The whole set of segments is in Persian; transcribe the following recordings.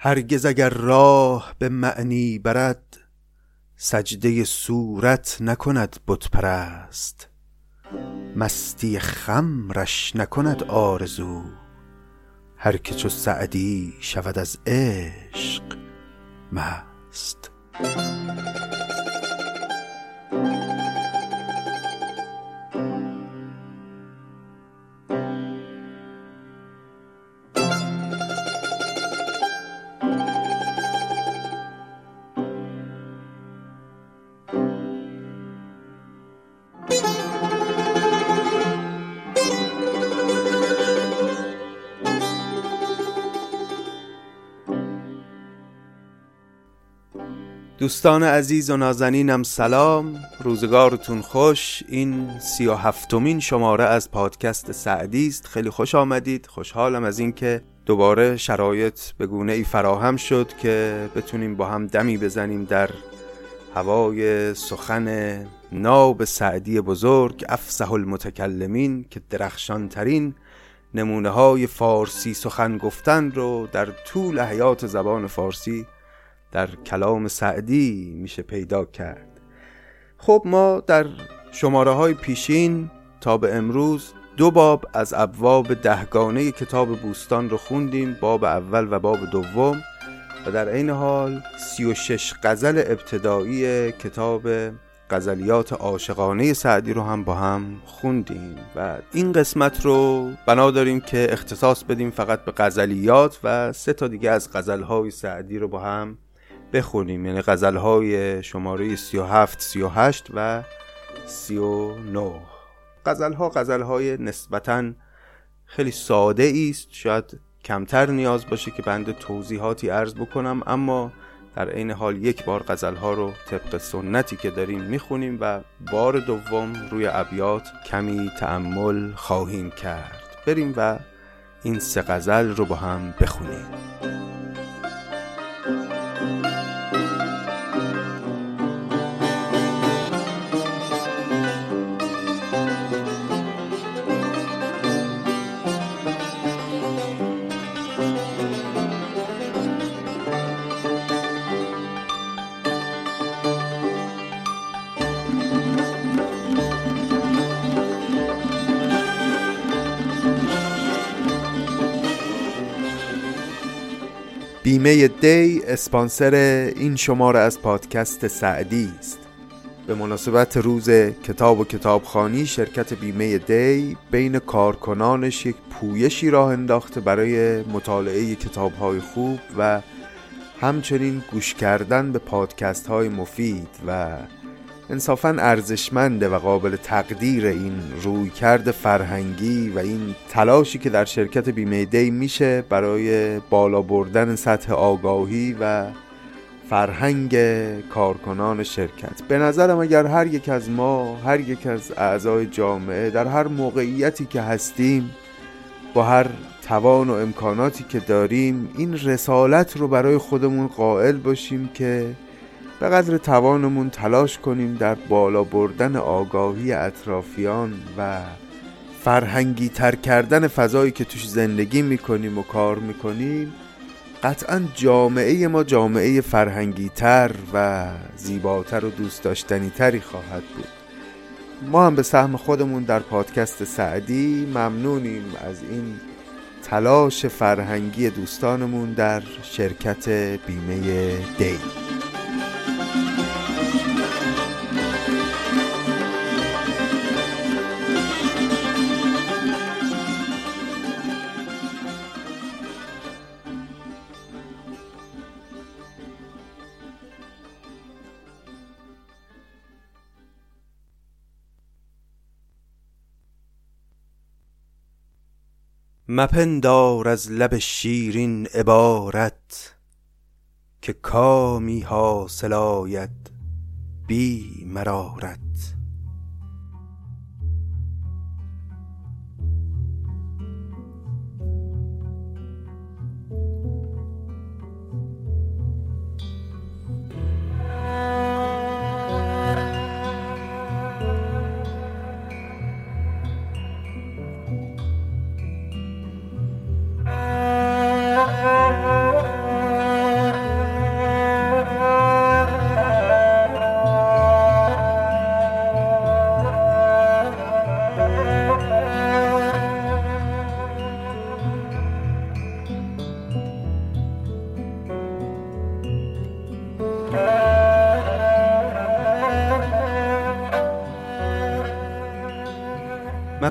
هرگز اگر راه به معنی برد سجده صورت نکند بت پرست مستی خمرش نکند آرزو هر که چو سعدی شود از عشق مست. دوستان عزیز و نازنینم سلام. روزگارتون خوش. این سی و هفتمین شماره از پادکست سعدی است. خیلی خوش آمدید. خوشحالم از اینکه دوباره شرایط به گونه ای فراهم شد که بتونیم با هم دمی بزنیم در هوای سخن ناب سعدی بزرگ افسح المتکلمین که درخشان ترین نمونه های فارسی سخن گفتن رو در طول حیات زبان فارسی در کلام سعدی میشه پیدا کرد. خب ما در شماره های پیشین تا به امروز دو باب از ابواب دهگانه کتاب بوستان رو خوندیم باب اول و باب دوم و در این حال سی و شش غزل ابتدایی کتاب غزلیات عاشقانه سعدی رو هم با هم خوندیم. و این قسمت رو بنا داریم که اختصاص بدیم فقط به غزلیات و سه تا دیگه از غزلهای سعدی رو با هم بخونیم. یعنی غزل های شماره 37 38 و 39 غزل ها غزل های نسبتا خیلی ساده است. شاید کمتر نیاز باشه که بنده توضیحاتی عرض بکنم اما در عین حال یک بار غزل ها رو طبق سنتی که داریم می‌خونیم و بار دوم روی ابیات کمی تعمل خواهیم کرد. بریم و این سه غزل رو با هم بخونیم. بیمه دی اسپانسر این شماره از پادکست سعدی است. به مناسبت روز کتاب و کتابخانی شرکت بیمه دی بین کارکنانش یک پویشی راه انداخته برای مطالعه کتابهای خوب و همچنین گوش کردن به پادکست های مفید و انصافا ارزشمنده و قابل تقدیر این رویکرد فرهنگی و این تلاشی که در شرکت بیمه دی میشه برای بالا بردن سطح آگاهی و فرهنگ کارکنان شرکت. به نظرم اگر هر یک از ما هر یک از اعضای جامعه در هر موقعیتی که هستیم با هر توان و امکاناتی که داریم این رسالت رو برای خودمون قائل باشیم که به قدر توانمون تلاش کنیم در بالا بردن آگاهی اطرافیان و فرهنگی تر کردن فضایی که توش زندگی می‌کنیم و کار می‌کنیم قطعا جامعه ما جامعه فرهنگی تر و زیباتر و دوست داشتنی تری خواهد بود. ما هم به سهم خودمون در پادکست سعدی ممنونیم از این تلاش فرهنگی دوستانمون در شرکت بیمه دی. مپندار از لب شیرین عبارت که کامی حاصل آید بی مرارت.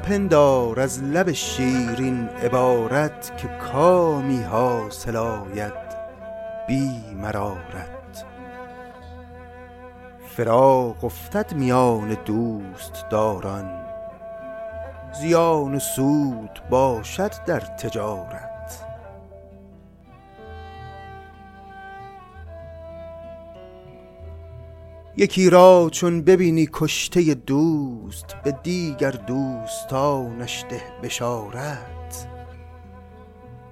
مپندار از لب شیرین عبارت که کامی حاصل آید بی مرارت. فراق افتد میان دوست داران زیان سود باشد در تجارت. یکی را چون ببینی کشته دوست به دیگر دوستانش ده بشارت.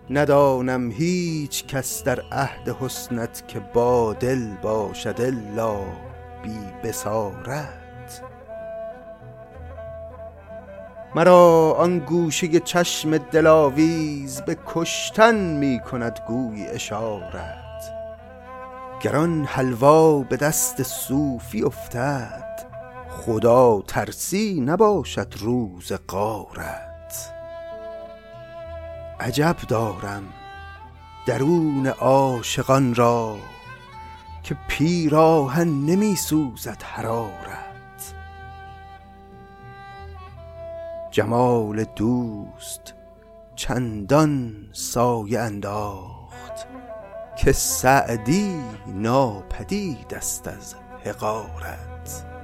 ندانم هیچ کس در عهد حسنت که با دل باشد الا بی بسارت مرا آن گوشه چشم دلاویز به کشتن می کند گوی اشارت. گران حلوا به دست صوفی افتد خدا ترسی نباشد روز قارت عجب دارم درون عاشقان را که پیراهن نمی سوزد حرارت. جمال دوست چندان سایه انداخت. که سعدی ناپدید است از حقارت.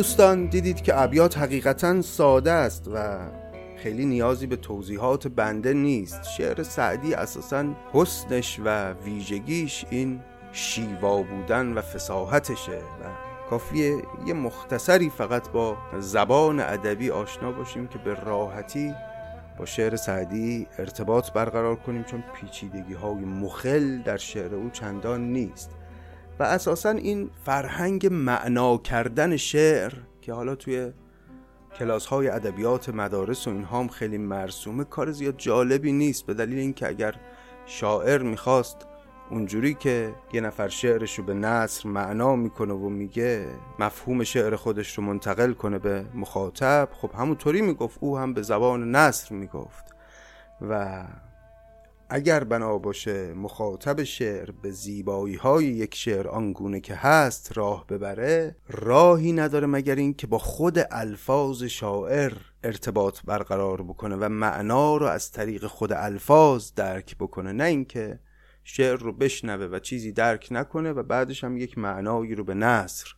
دوستان دیدید که ابیات حقیقتا ساده است و خیلی نیازی به توضیحات بنده نیست. شعر سعدی اساسا حسنش و ویژگیش این شیوا بودن و فساحتشه و کافیه یه مختصری فقط با زبان ادبی آشنا باشیم که به راحتی با شعر سعدی ارتباط برقرار کنیم چون پیچیدگی های مخل در شعر او چندان نیست. و اساسا این فرهنگ معنا کردن شعر که حالا توی کلاس های ادبیات مدارس و اینها هم خیلی مرسومه کار زیاد جالبی نیست. به دلیل اینکه اگر شاعر می‌خواست اونجوری که یه نفر شعرش رو به نصر معنا می‌کنه و میگه مفهوم شعر خودش رو منتقل کنه به مخاطب خب همونطوری می‌گفت. او هم به زبان نصر می‌گفت و اگر بنا باشه مخاطب شعر به زیبایی های یک شعر آنگونه که هست راه ببره راهی نداره مگر این که با خود الفاظ شاعر ارتباط برقرار بکنه و معنا رو از طریق خود الفاظ درک بکنه نه اینکه شعر رو بشنوه و چیزی درک نکنه و بعدش هم یک معنایی رو به نصر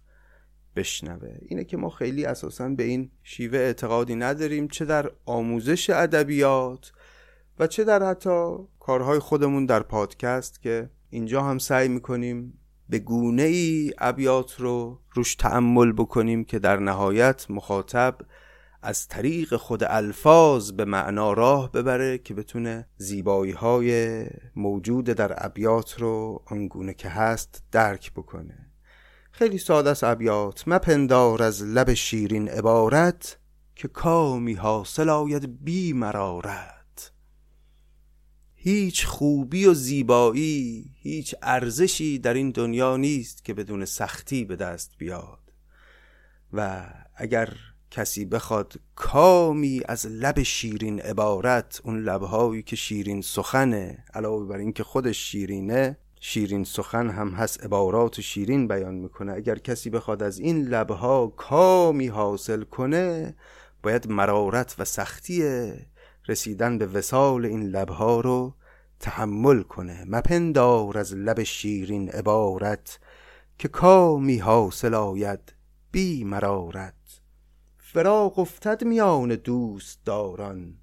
بشنوه. اینه که ما خیلی اساسا به این شیوه اعتقادی نداریم چه در آموزش ادبیات و چه در حتی کارهای خودمون در پادکست که اینجا هم سعی می‌کنیم به گونه ای ابیات رو روش تعمل بکنیم که در نهایت مخاطب از طریق خود الفاظ به معنا راه ببره که بتونه زیبایی های موجود در ابیات رو آنگونه که هست درک بکنه. خیلی ساده است ابیات. مپندار از لب شیرین عبارت که کامی حاصل آید بی مرارت. هیچ خوبی و زیبایی هیچ ارزشی در این دنیا نیست که بدون سختی به دست بیاد. و اگر کسی بخواد کامی از لب شیرین عبارت اون لبهایی که شیرین سخنه علاوه بر اینکه خودش شیرینه شیرین سخن هم هست عبارات شیرین بیان می‌کنه. اگر کسی بخواد از این لبها کامی حاصل کنه باید مرارت و سختی رسیدن به وسال این لبها رو تحمل کنه مپندار از لب شیرین عبارت که کامی حاصل آید بی مرارت. فراق افتد میان دوست داران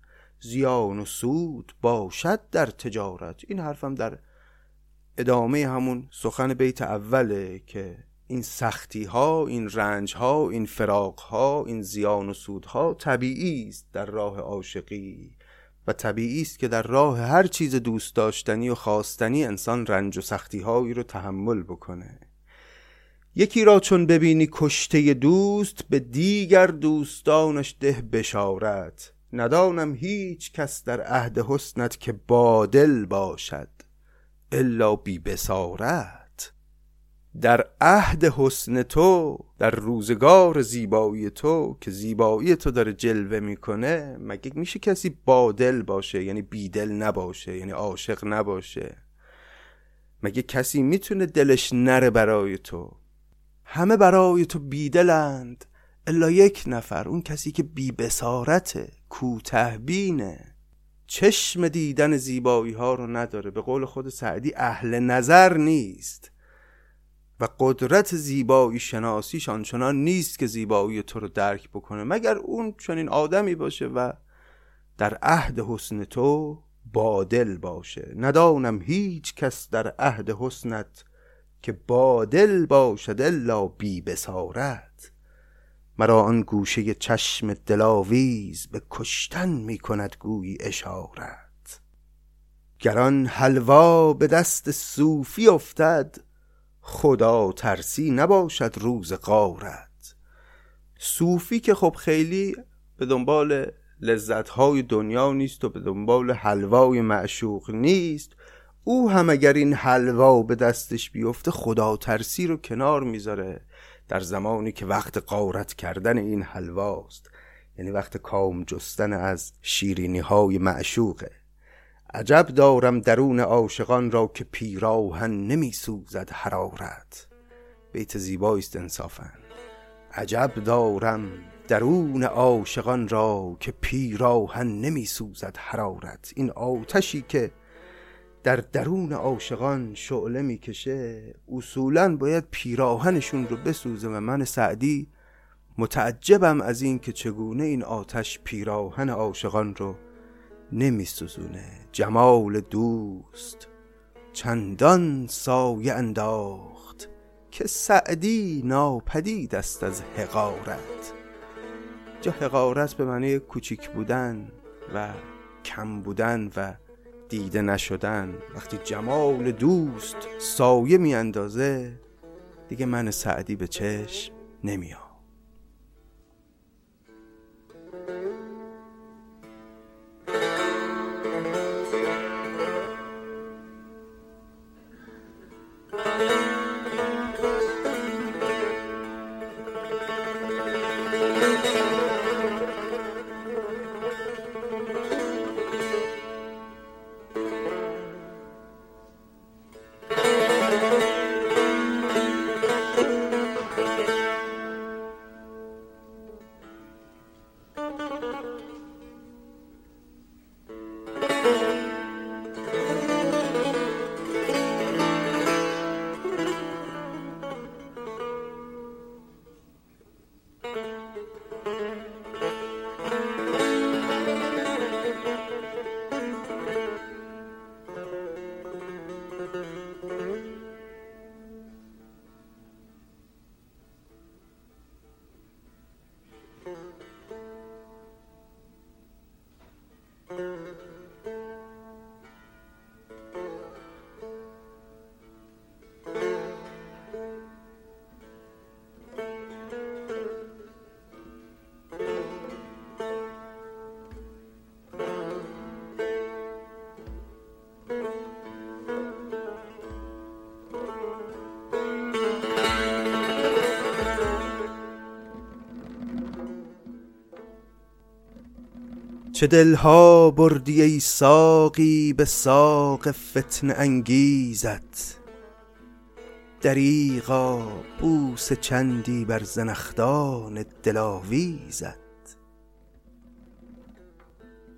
زیان و سود باشد در تجارت. این حرفم در ادامه همون سخن بیت اوله که این سختی ها این رنج ها این فراق ها این زیان و سود ها طبیعی است در راه عاشقی و طبیعی است که در راه هر چیز دوست داشتنی و خواستنی انسان رنج و سختی هایی رو تحمل بکنه. یکی را چون ببینی کشته دوست به دیگر دوستانش ده بشارت. ندانم هیچ کس در عهد حسنت که بادل باشد الا بی بسارت. در عهد حسن تو در روزگار زیبایی تو که زیبایی تو داره جلوه می‌کنه مگه میشه کسی بادل باشه؟ یعنی بیدل نباشه یعنی عاشق نباشه. مگه کسی می‌تونه دلش نره برای تو؟ همه برای تو بیدلند. الا یک نفر اون کسی که بی بسارته کوته بینه. چشم دیدن زیبایی ها رو نداره. به قول خود سعدی اهل نظر نیست. و قدرت زیبایی شناسیش آنچنان نیست که زیبایی تو رو درک بکنه مگر اون چنین آدمی باشه و در عهد حسن تو بادل باشه. ندانم هیچ کس در عهد حسنت که بادل باشد الا بی بسارت مرا آن گوشه چشم دلاویز به کشتن می کند گویی اشارت. گران حلوا به دست صوفی افتد خدا ترسی نباشد روز قارت صوفی که خب خیلی به دنبال لذتهای دنیا نیست و به دنبال حلوای معشوق نیست او هم اگر این حلوا به دستش بیفته خدا ترسی رو کنار می‌ذاره در زمانی که وقت قارت کردن این حلواست. یعنی وقت کام جستن از شیرینی های معشوقه. عجب دارم درون عاشقان را که پیراهن نمی سوزد حرارت. بیت زیبایی است انصافا. عجب دارم درون عاشقان را که پیراهن نمی سوزد حرارت. این آتشی که در درون عاشقان شعله می‌کشه اصولا باید پیراهنشون رو بسوزه و من سعدی متعجبم از این که چگونه این آتش پیراهن عاشقان رو نمیسوزونه. جمال دوست. چندان سایه انداخت که سعدی ناپدید است از حقارت. جا حقارت به معنی کوچیک بودن و کم بودن و دیده نشدن. وقتی جمال دوست سایه میاندازه دیگه من سعدی به چشم نمیاد چه دلها بردی ای ساقی به ساق فتن انگیزت؟ دریغا بوس چندی بر زنخدان دلاویزت؟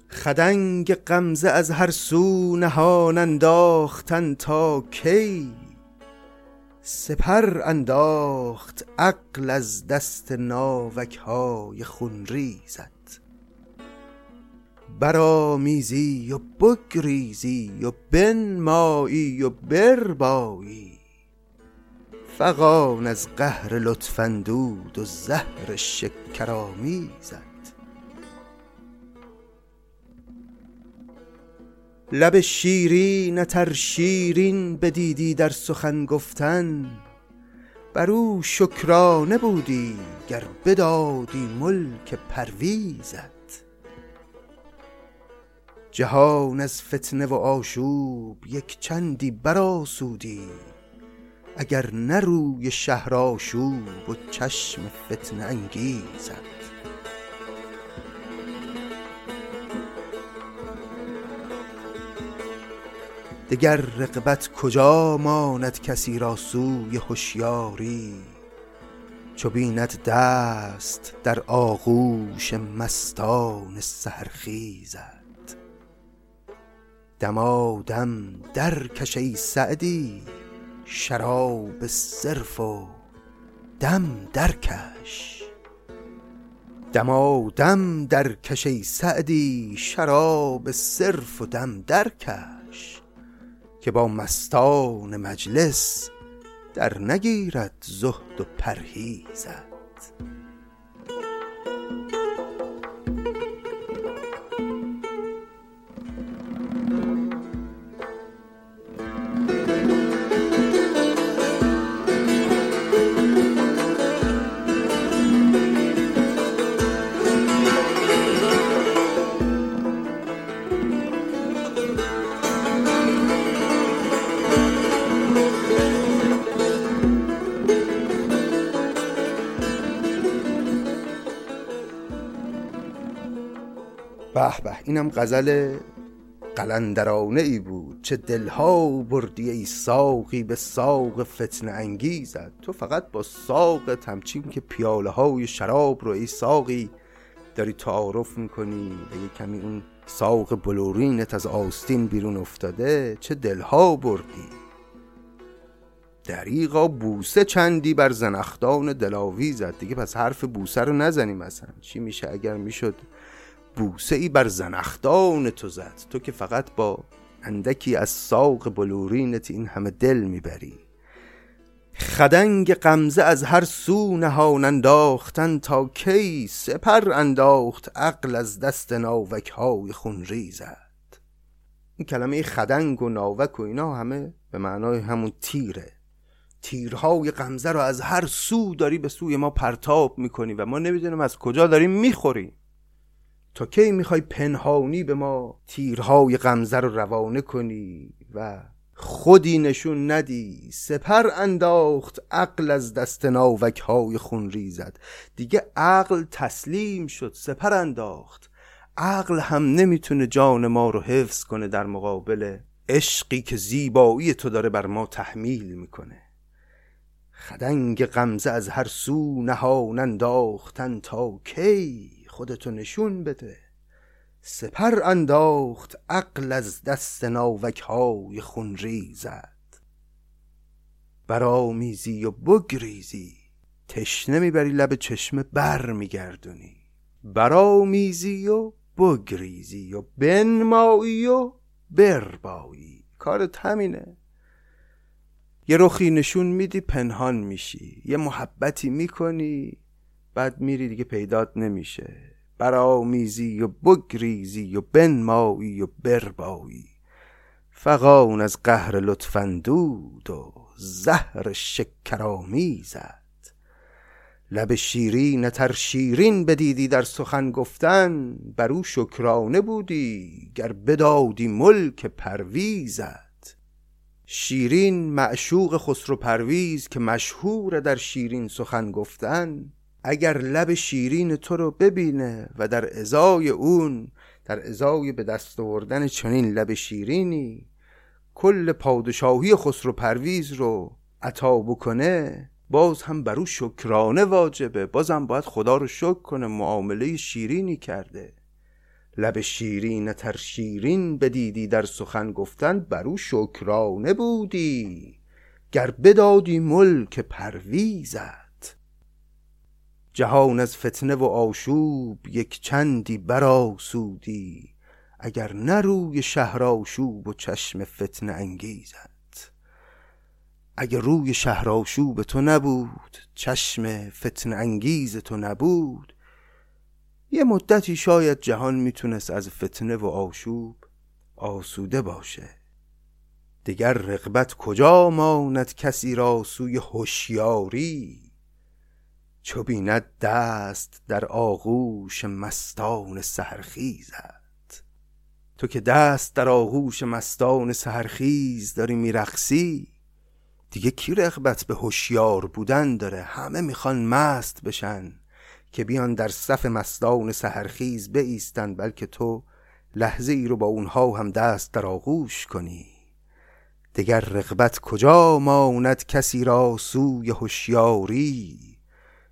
خدنگ غمزه از هر سو نهان انداختن تا کی؟ سپر انداخت عقل از دست ناوک های خونریزت. برآمیزی و بگریزی و بنمایی و بربایی. فغان از قهر لطفندود و زهر شکرآمیزت لب شیرین تر شیرین بدیدی در سخن گفتن. بر او شکرانه بودی گر بدادی ملک پرویزت. جهان از فتنه و آشوب یک چندی برآسودی. اگر نه روی شهر آشوب و چشم فتنه انگیزت دگر رقبت کجا ماند کسی را سوی هوشیاری چو بیند دست در آغوش مستان سحرخیزت. دمادم درکش ای سعدی شراب صرف و دم درکش دمادم درکش ای سعدی شراب صرف و دم درکش که با مستان مجلس در نگیرد زهد و پرهیزت. به به اینم غزل قلندرانه ای بود. چه دلها بردی ای ساقی به ساق فتنه انگیزد تو فقط با ساق تمچین که پیاله های شراب رو ای ساقی داری تعارف می‌کنی و یه کمی اون ساق بلورینت از آستین بیرون افتاده. چه دلها بردی؟ دریغا بوسه چندی بر زنخدان دلاویزد دیگه پس حرف بوسه رو نزنیم مثلا چی میشه اگر می‌شد بوسه ای بر زنخدان تو زد. تو که فقط با اندکی از ساق بلورینت این همه دل می‌بری. خدنگ قمزه از هر سو نهان انداختن تا کی سپر انداخت عقل از دست ناوک های خون ریزد این کلمه خدنگ و ناوک و اینا همه به معنای همون تیره. تیرهای قمزه رو از هر سو داری به سوی ما پرتاب می‌کنی و ما نمی‌دونیم از کجا داریم می‌خوریم. تا کی می‌خوای پنهانی به ما تیرهای غمزه رو روانه کنی و خودی نشون ندی سپر انداخت عقل از دست ناوک های خون ریزد. دیگه عقل تسلیم شد سپر انداخت. عقل هم نمی‌تونه جان ما رو حفظ کنه در مقابل عشقی که زیبایی تو داره بر ما تحمیل می‌کنه. خدنگ غمزه از هر سو نهان انداختن تا کی؟ خودتو نشون بده. سپر انداخت عقل از دست ناوک های خون ریزد برآمیزی و بگریزی تشنه می‌بری لب چشمه بر میگردونی. برآمیزی و بگریزی و بنمایی و بربایی. کارت همینه. یه رخی نشون میدی پنهان میشی. یه محبتی می‌کنی. بعد میری دیگه پیدات نمیشه. برآمیزی و بگریزی و بنمایی و بربایی. فقان از قهر لطفندود و زهر شکرآمیزد لب شیرین تر شیرین بدیدی در سخن گفتن بر او شکرانه بودی گر بدادی ملک پرویزد شیرین معشوق خسرو پرویز که مشهور در شیرین سخن گفتن اگر لب شیرین تو رو ببینه و در ازای اون در ازای به دست آوردن چنین لب شیرینی کل پادشاهی خسرو پرویز رو عطا بکنه باز هم برو شکرانه واجبه. بازم باید خدا رو شکر کنه معامله شیرینی کرده. لب شیرین تر شیرین بدیدی در سخن گفتن برو شکرانه بودی. گر بدادی ملک پرویزت. جهان از فتنه و آشوب یک چندی برآسودی اگر نه روی شهر آشوب و چشم فتنه انگیزد. اگه روی شهرآشوب تو نبود چشم فتن انگیز تو نبود یه مدتی شاید جهان می‌تونست از فتنه و آشوب آسوده باشه. دیگر رقبت کجا ماند کسی را سوی هوشیاری؟ چو بیند دست در آغوش مستان سهرخیزد تو که دست در آغوش مستان سهرخیز داری میرقصی دیگه کی رغبت به هوشیار بودن داره؟ همه می‌خوان مست بشن که بیان در صف مستان سهرخیز بایستن بلکه تو لحظه ای رو با اونها هم دست در آغوش کنی. دگر رغبت کجا ماند کسی را سوی هوشیاری؟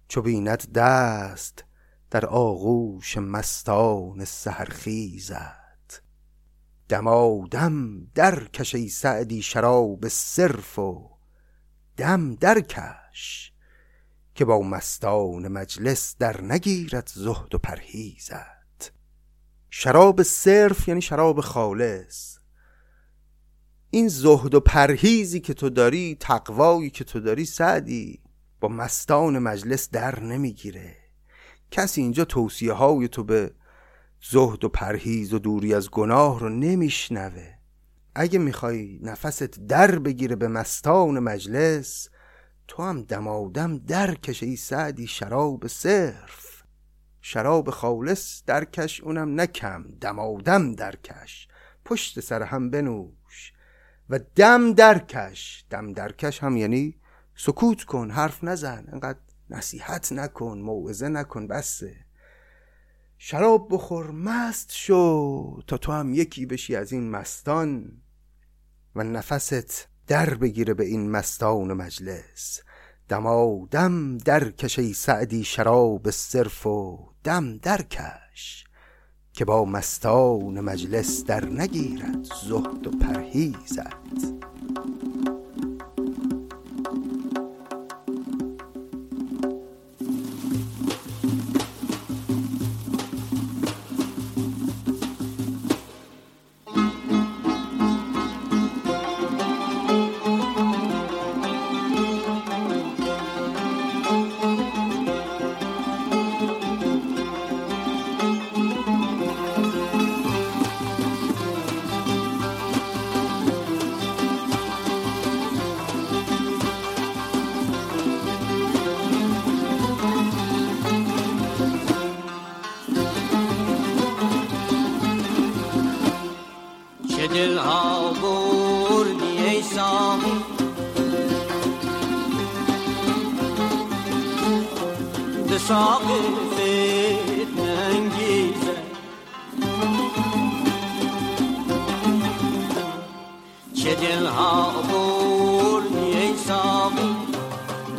چو بیند دست در آغوش مستان سهرخیزد دمادم در کشی سعدی شراب صرف و دم درکش که با مستان مجلس در نگیرد زهد و پرهیزد شراب صرف یعنی شراب خالص. این زهد و پرهیزی که تو داری تقوایی که تو داری سعدی با مستان مجلس در نمی‌گیره. کسی اینجا توصیه های تو به زهد و پرهیز و دوری از گناه رو نمیشنوه. اگه می‌خوای نفست در بگیره به مستان مجلس تو هم دمادم در کش ای سعدی شراب صرف. شراب خالص درکش اونم نکم دمادم درکش پشت سر هم بنوش و دم درکش دم درکش هم یعنی سکوت کن حرف نزن انقدر نصیحت نکن موعظه نکن بسه. شراب بخور مست شو تا تو هم یکی بشی از این مستان و نفست در بگیره به این مستان مجلس. دما دم در کشی سعدی شراب صرف و دم درکش که با مستان مجلس در نگیرد زهد و پرهیزد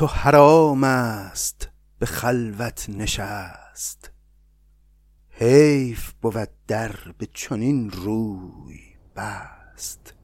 تو حرام است به خلوت نشست. حیف بود در به چنین روی بست.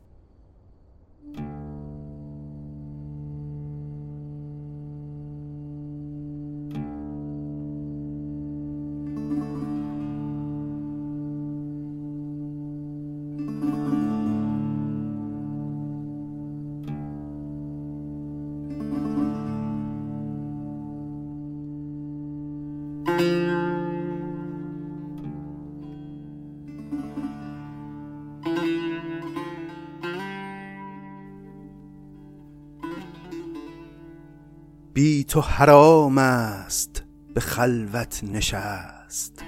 تو حرام است به خلوت نشست.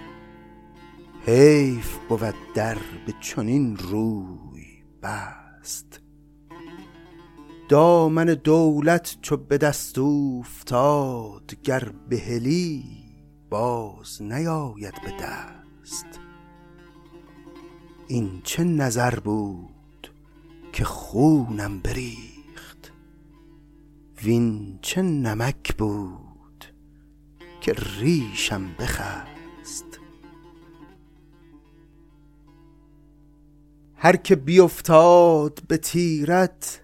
حیف بود در به چنین روی بست. دامن دولت چو به دست اوفتاد گر بهلی باز نیاید به دست. این چه نظر بود که خونم بریخت وین چه نمک بود که ریشم بخست؟ هر که بیفتاد به تیرت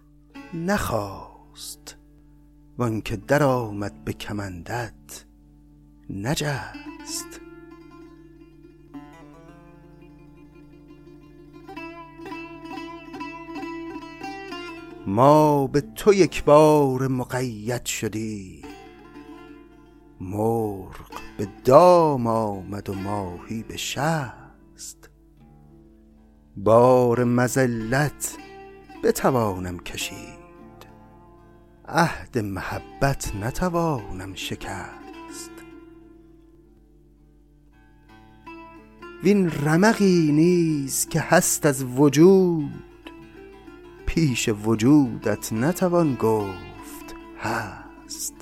نخواست وانکه در آمد به کمندت نجست. ما به تو یک بار مقید شدیم مرغ به دام آمد و ماهی به شست. بار مذلت بتوانم کشید. عهد محبت نتوانم شکست. وین رمقی نیز که هست از وجود پیش وجودت نتوان گفت هست.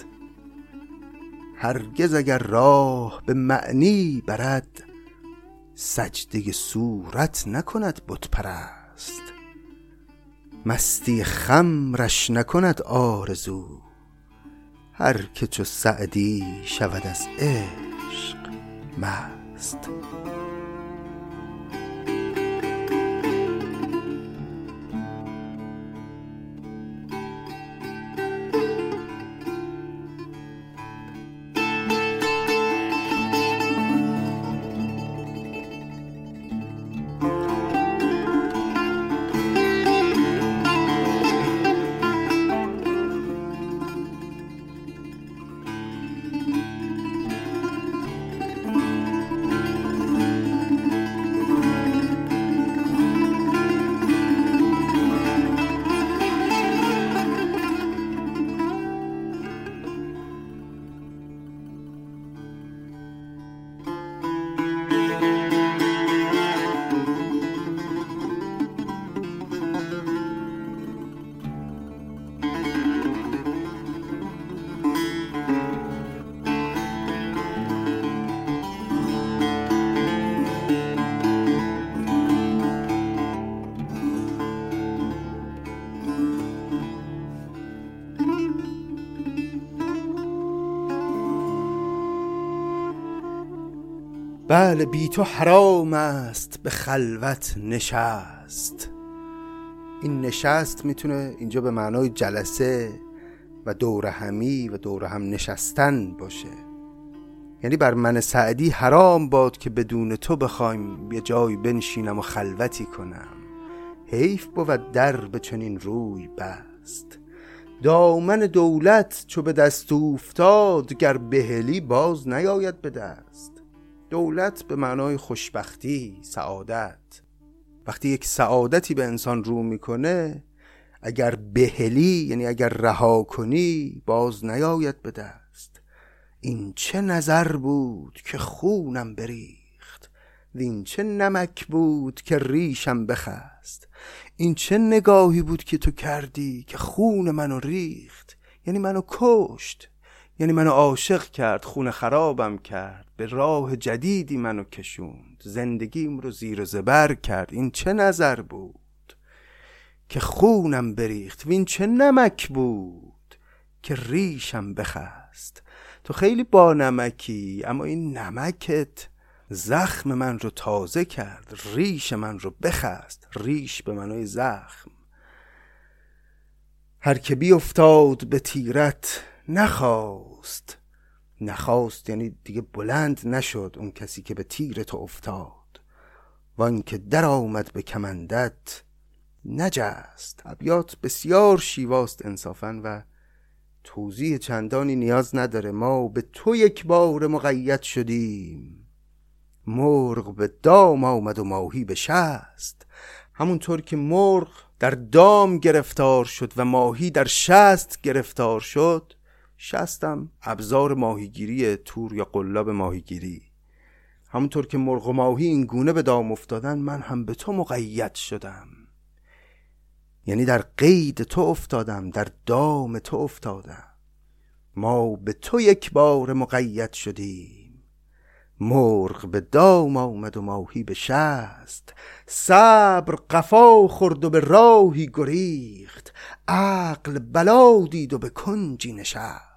هرگز اگر راه به معنی برد سجده صورت نکند بت پرست مستی خمرش نکند آرزو هر که چو سعدی شود از عشق مست. بله بی تو حرام است به خلوت نشست. این نشست می‌تونه اینجا به معنای جلسه و دور همی و دور هم نشستن باشه. یعنی بر من سعدی حرام باد که بدون تو بخوایم یه جایی بنشینم و خلوتی کنم. حیف بود در به چنین روی بست. دامن دولت چو به دست افتاد گر بهلی باز نیاید به دست. دولت به معنای خوشبختی سعادت. وقتی یک سعادتی به انسان رو می‌کنه اگر بهلی یعنی اگر رها کنی باز نیاید به دست. این چه نظر بود که خونم بریخت؟ وین چه نمک بود که ریشم بخست؟ این چه نگاهی بود که تو کردی که خون منو ریخت؟ یعنی منو کشت یعنی منو عاشق کرد خون خرابم کرد. به راه جدیدی منو کشوند. زندگیم رو زیر و زبر کرد. این چه نظر بود؟ که خونم بریخت. وین چه نمک بود؟ که ریشم بخست. تو خیلی با نمکی اما این نمکت زخم من رو تازه کرد. ریش من رو بخست. ریش به منوی زخم. هر که بی افتاد به تیرت نخواست. نخواست یعنی دیگه بلند نشد اون کسی که به تیر تو افتاد. وان که در آمد به کمندت نجست. ابیات بسیار شیواست انصافا و توضیح چندانی نیاز نداره. ما به تو یک بار مقید شدیم. مرغ به دام آمد و ماهی به شست. همونطور که مرغ در دام گرفتار شد و ماهی در شست گرفتار شد شستم. ابزار ماهیگیری تور یا قلاب ماهیگیری. همونطور که مرغ و ماهی این گونه به دام افتادن من هم به تو مقید شدم. یعنی در قید تو افتادم در دام تو افتادم. ما به تو یک بار مقید شدیم. مرغ به دام آمد و ماهی به شست. صبر قفا خورد و به راهی گریخت. عقل بلا دید و به کنجی نشست.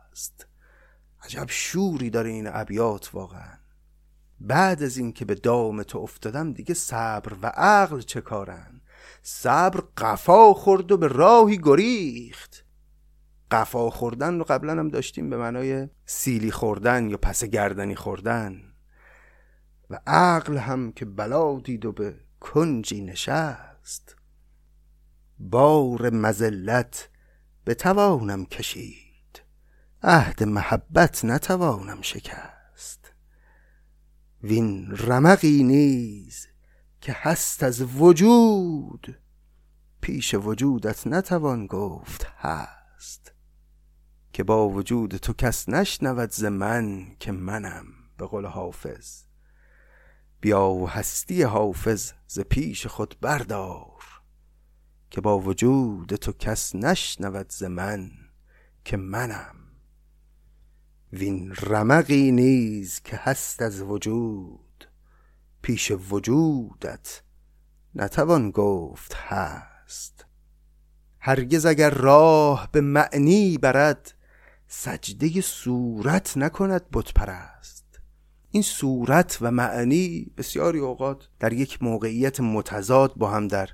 عجب شوری داره این ابیات واقعا. بعد از اینکه به دام تو افتادم دیگه صبر و عقل چه کارن؟ صبر قفا خورد و به راهی گریخت. قفا خوردن رو قبلا هم داشتیم به معنای سیلی خوردن یا پس گردنی خوردن. و عقل هم که بلا دید و به کنجی نشست. بار مزلت بتوانم کشید. عهد محبت نتوانم شکست. وین رمقی نیز که هست از وجود پیش وجودت نتوان گفت هست. که با وجود تو کس نشنود ز من که منم به قول حافظ. بیا و هستی حافظ ز پیش خود بردار. که با وجود تو کس نشنود ز من که منم وین رمقی نیز که هست از وجود پیش وجودت نتوان گفت هست. هرگز اگر راه به معنی برد سجده صورت نکند بت پرست این صورت و معنی بسیاری اوقات در یک موقعیت متضاد با هم در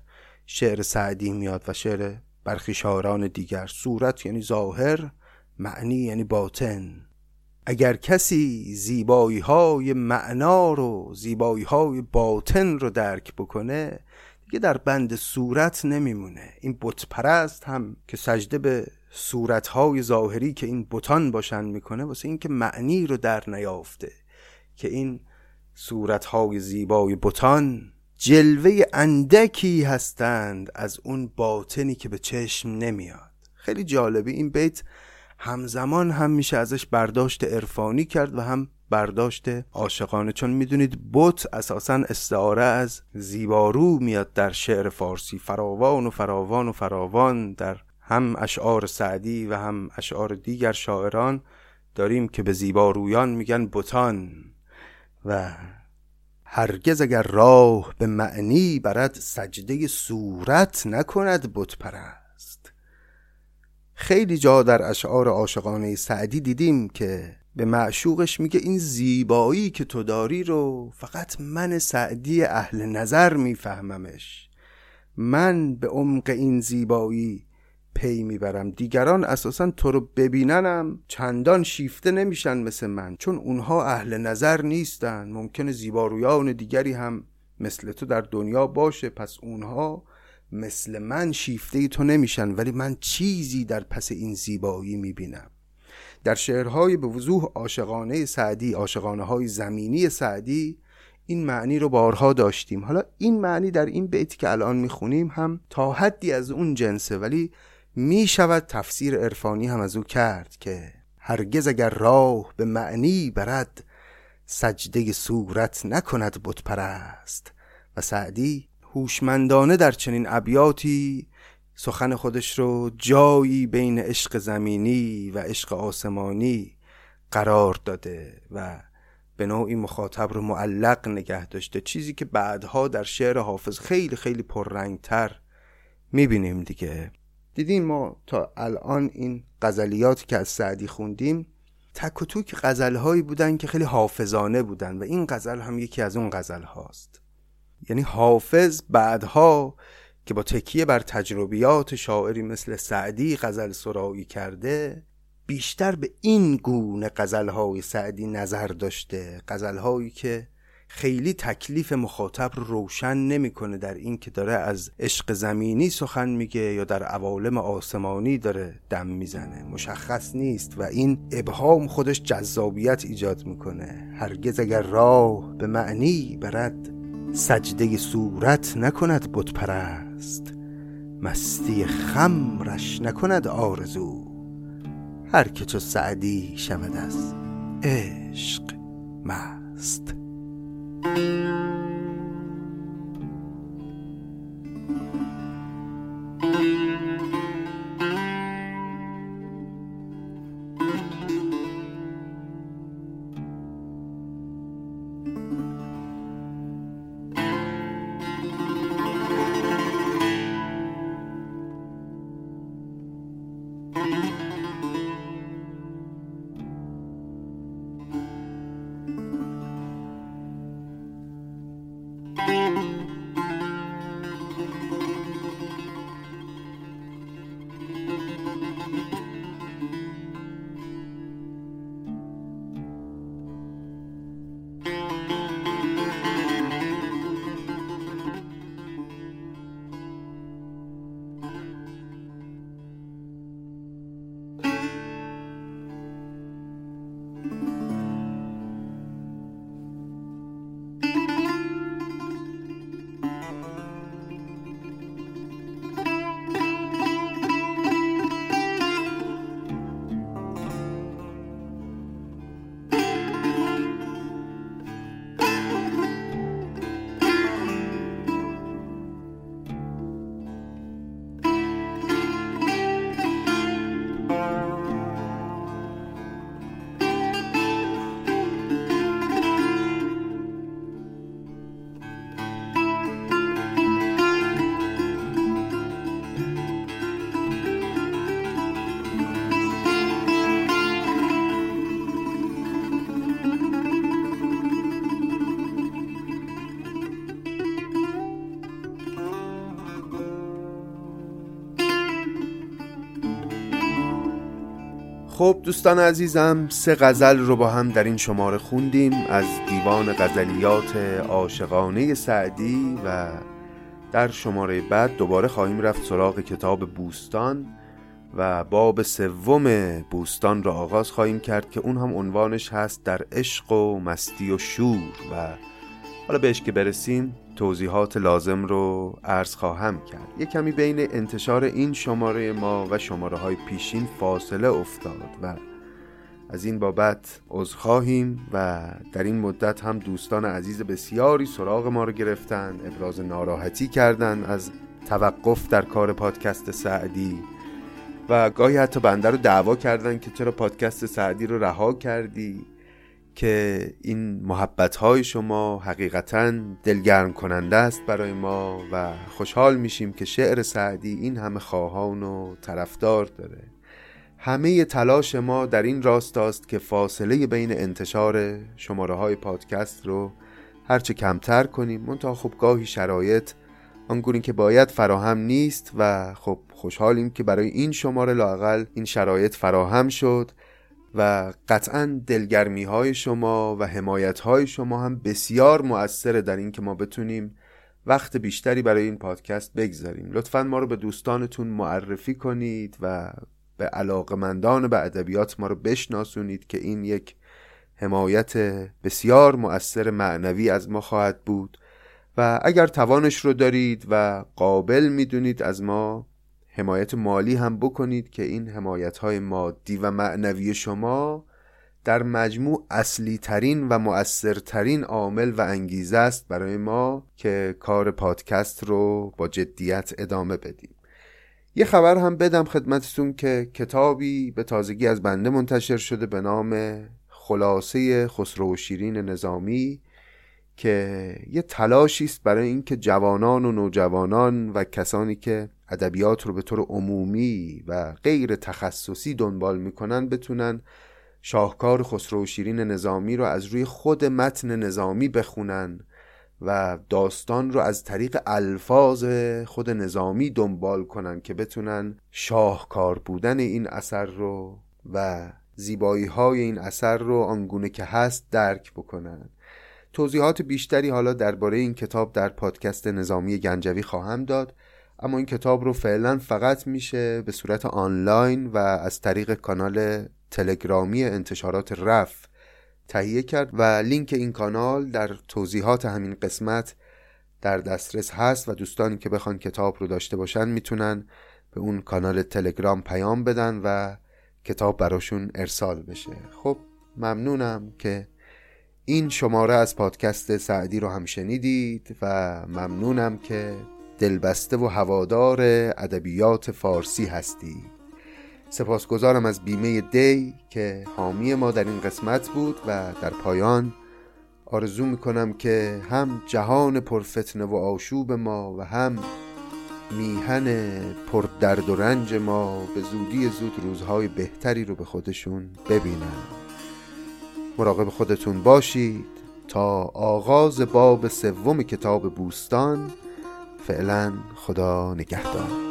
شعر سعدی میاد و شعر برخی شاعران دیگر. صورت یعنی ظاهر معنی یعنی باطن. اگر کسی زیبایی های معنا رو زیبایی های باطن رو درک بکنه دیگه در بند صورت نمیمونه. این بت پرست هم که سجده به صورت های ظاهری که این بتان باشن می‌کنه واسه اینکه معنی رو در نیافته که این صورت های زیبای بتان جلوه اندکی هستند از اون باطنی که به چشم نمیاد. خیلی جالبی این بیت همزمان هم میشه ازش برداشت عرفانی کرد و هم برداشت عاشقانه. چون می‌دونید بت اساسا استعاره از زیبارو میاد در شعر فارسی. فراوان و فراوان و فراوان در هم اشعار سعدی و هم اشعار دیگر شاعران داریم که به زیبارویان میگن بتان. و هرگز اگر راه به معنی برد سجده صورت نکند بت پرست. خیلی جا در اشعار عاشقانه سعدی دیدیم که به معشوقش میگه این زیبایی که تو داری رو فقط من سعدی اهل نظر میفهممش. من به عمق این زیبایی پی می‌برم. دیگران اساسا تو رو ببیننم چندان شیفته نمیشن مثل من چون اونها اهل نظر نیستن. ممکنه زیبارویان دیگری هم مثل تو در دنیا باشه پس اونها مثل من شیفته تو نمیشن ولی من چیزی در پس این زیبایی می‌بینم. در شعرهای به وضوح عاشقانه سعدی عاشقانه های زمینی سعدی این معنی رو بارها داشتیم. حالا این معنی در این بیتی که الان می‌خونیم هم تا حدی از اون جنسه ولی می‌شود تفسیر عرفانی هم از او کرد که هرگز اگر راه به معنی برد سجده صورت نکند بت پرست و سعدی هوشمندانه در چنین ابیاتی سخن خودش رو جایی بین عشق زمینی و عشق آسمانی قرار داده و به نوعی مخاطب رو معلق نگه داشته. چیزی که بعدها در شعر حافظ خیلی خیلی پررنگتر می‌بینیم دیگه. دیدیم ما تا الان این غزلیات که از سعدی خوندیم تک و توک غزلهایی بودن که خیلی حافظانه بودن و این غزل هم یکی از اون غزل هاست. یعنی حافظ بعدها که با تکیه بر تجربیات شاعری مثل سعدی غزل سرایی کرده بیشتر به این گونه غزلهای سعدی نظر داشته. غزلهایی که خیلی تکلیف مخاطب رو روشن نمی‌کنه در این که داره از عشق زمینی سخن میگه یا در عوالم آسمانی داره دم می‌زنه. مشخص نیست و این ابهام خودش جذابیت ایجاد می‌کنه. هرگز اگر راه به معنی برد سجده صورت نکند بت پرست مستی خمرش نکند آرزو. هر که چو سعدی شود از عشق مست. خب دوستان عزیزم سه غزل رو با هم در این شماره خوندیم. از دیوان غزلیات عاشقانه سعدی و در شماره بعد دوباره خواهیم رفت سراغ کتاب بوستان و باب سوم بوستان را آغاز خواهیم کرد که اون هم عنوانش هست در عشق و مستی و شور و حالا بهش که برسیم توضیحات لازم رو عرض خواهم کرد. یه کمی بین انتشار این شماره ما و شماره های پیشین فاصله افتاد و از این بابت خواهیم و در این مدت هم دوستان عزیز بسیاری سراغ ما رو گرفتن ابراز ناراحتی کردن از توقف در کار پادکست سعدی و گاهی حتی بنده رو دعوا کردن که چرا پادکست سعدی رو رها کردی. که این محبت های شما حقیقتا دلگرم کننده است برای ما و خوشحال میشیم که شعر سعدی این همه خواهان و طرفدار داره. همه تلاش ما در این راستاست که فاصله بین انتشار شماره های پادکست رو هرچه کمتر کنیم منتها خب گاهی شرایط آنگونی که باید فراهم نیست و خب خوشحالیم که برای این شماره لاقل این شرایط فراهم شد. و قطعا دلگرمی های شما و حمایت های شما هم بسیار مؤثره در این که ما بتونیم وقت بیشتری برای این پادکست بگذاریم. لطفا ما رو به دوستانتون معرفی کنید و به علاقمندان به ادبیات ما رو بشناسونید که این یک حمایت بسیار مؤثر معنوی از ما خواهد بود. و اگر توانش رو دارید و قابل می‌دونید از ما حمایت مالی هم بکنید که این حمایت های مادی و معنوی شما در مجموع اصلی ترین و مؤثرترین عامل و انگیزه است برای ما که کار پادکست رو با جدیت ادامه بدیم. یه خبر هم بدم خدمتتون که کتابی به تازگی از بنده منتشر شده به نام خلاصه خسرو و شیرین نظامی که یه تلاشی است برای اینکه جوانان و نوجوانان و کسانی که ادبیات رو به طور عمومی و غیر تخصصی دنبال می‌کنن بتونن شاهکار خسرو و شیرین نظامی رو از روی خود متن نظامی بخونن و داستان رو از طریق الفاظ خود نظامی دنبال کنن که بتونن شاهکار بودن این اثر رو و زیبایی های این اثر رو آنگونه که هست درک بکنن. توضیحات بیشتری حالا درباره این کتاب در پادکست نظامی گنجوی خواهم داد. اما این کتاب رو فعلا فقط میشه به صورت آنلاین و از طریق کانال تلگرامی انتشارات رف تهیه کرد و لینک این کانال در توضیحات همین قسمت در دسترس هست و دوستانی که بخوان کتاب رو داشته باشن می‌تونن به اون کانال تلگرام پیام بدن و کتاب براشون ارسال بشه. خب ممنونم که این شماره از پادکست سعدی رو هم شنیدید و ممنونم که دلبسته و هوادار ادبیات فارسی هستید سپاسگزارم از بیمه دی که حامی ما در این قسمت بود و در پایان آرزو می‌کنم که هم جهان پرفتنه و آشوب ما و هم میهن پر درد و رنج ما به زودی زود روزهای بهتری رو به خودشون ببینن. مراقب خودتون باشید تا آغاز باب سوم کتاب بوستان فعلا خدا نگهدار.